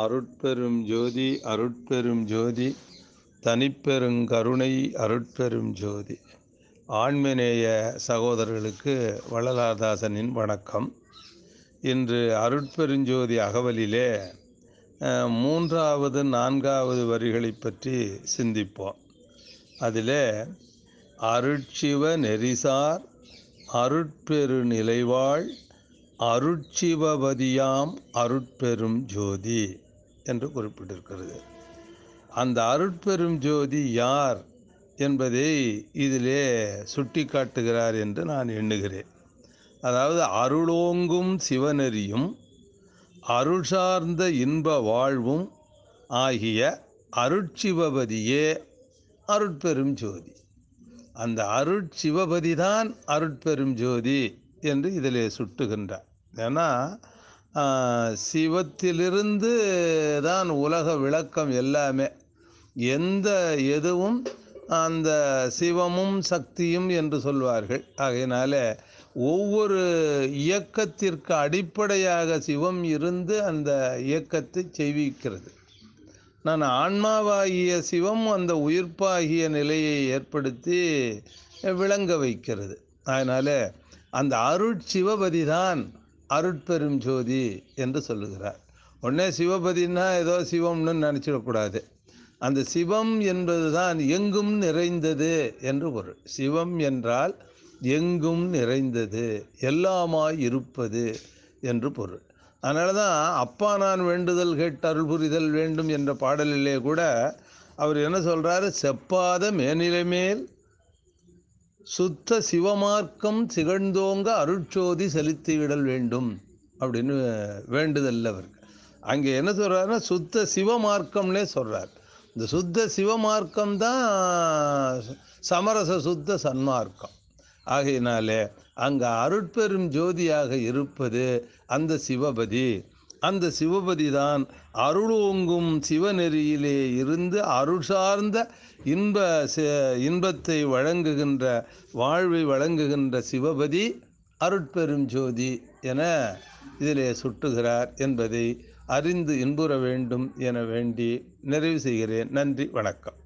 அருட்பெரும் ஜோதி அருட்பெரும் ஜோதி தனிப்பெருங்கருணை அருட்பெரும் ஜோதி. ஆண்மநேய சகோதரர்களுக்கு வள்ளலார்தாசனின் வணக்கம். இன்று அருட்பெருஞ்சோதி அகவலிலே மூன்றாவது நான்காவது வரிகளை பற்றி சிந்திப்போம். அதிலே அருட்சிவ நெறிசார் அருட்பெரு நிலைவாழ் அருட்சிவபதியாம் அருட்பெரும் ஜோதி என்று குறிப்பிட்டிருக்கிறது. அந்த அருட்பெரும் ஜோதி யார் என்பதை இதிலே சுட்டி காட்டுகிறார் என்று நான் எண்ணுகிறேன். அதாவது அருளோங்கும் சிவநெறியும் அருள் சார்ந்த இன்ப வாழ்வும் ஆகிய அருட்சிவபதியே அருட்பெரும் ஜோதி. அந்த அருட்சிவபதி தான் அருட்பெரும் ஜோதி என்று இதிலே சுட்டுகின்றார். ஏன்னா சிவத்திலிருந்து தான் உலக விளக்கம் எல்லாமே. எந்த எதுவும் அந்த சிவமும் சக்தியும் என்று சொல்வார்கள். ஆகையினால ஒவ்வொரு இயக்கத்திற்கு அடிப்படையாக சிவம் இருந்து அந்த இயக்கத்தை செய்விக்கிறது. நான் ஆன்மாவாகிய சிவம் அந்த உயிர்ப்பாகிய நிலையை ஏற்படுத்தி விளங்க வைக்கிறது. அதனால் அந்த அருட்சிவபதி தான் அருட்பெரும் ஜோதி என்று சொல்லுகிறார். உடனே சிவபதினா ஏதோ சிவம்னு நினச்சிடக்கூடாது. அந்த சிவம் என்பது தான் எங்கும் நிறைந்தது என்று பொருள். சிவம் என்றால் எங்கும் நிறைந்தது எல்லாமாய் இருப்பது என்று பொருள். அதனால தான் அப்பா நான் வேண்டுதல் கேட்டு அருள் புரிதல் வேண்டும் என்ற பாடலிலே கூட அவர் என்ன சொல்கிறாரு செப்பாத மேனிலை மேல் சுத்த சிவமார்க்கம் சிகழ்ந்தோங்க அருட்சோதி செலுத்திவிடல் வேண்டும் அப்படின்னு வேண்டுதல் அவருக்கு அங்கே என்ன சொல்கிறாருன்னா சுத்த சிவமார்க்கம்னே சொல்கிறார் இந்த சுத்த சிவமார்க்கம் தான் சமரச சுத்த சன்மார்க்கம். ஆகையினாலே அங்கே அருட்பெரும் ஜோதியாக இருப்பது அந்த சிவபதி. அந்த சிவபதி தான் அருளோங்கும் சிவநெறியிலே இருந்து அருள் சார்ந்த இன்ப இன்பத்தை வழங்குகின்ற வாழ்வை வழங்குகின்ற சிவபதி அருட்பெரும் ஜோதி என இதிலே சுட்டுகிறார் என்பதை அறிந்து இன்புற வேண்டும் என வேண்டி நிறைவு செய்கிறேன். நன்றி வணக்கம்.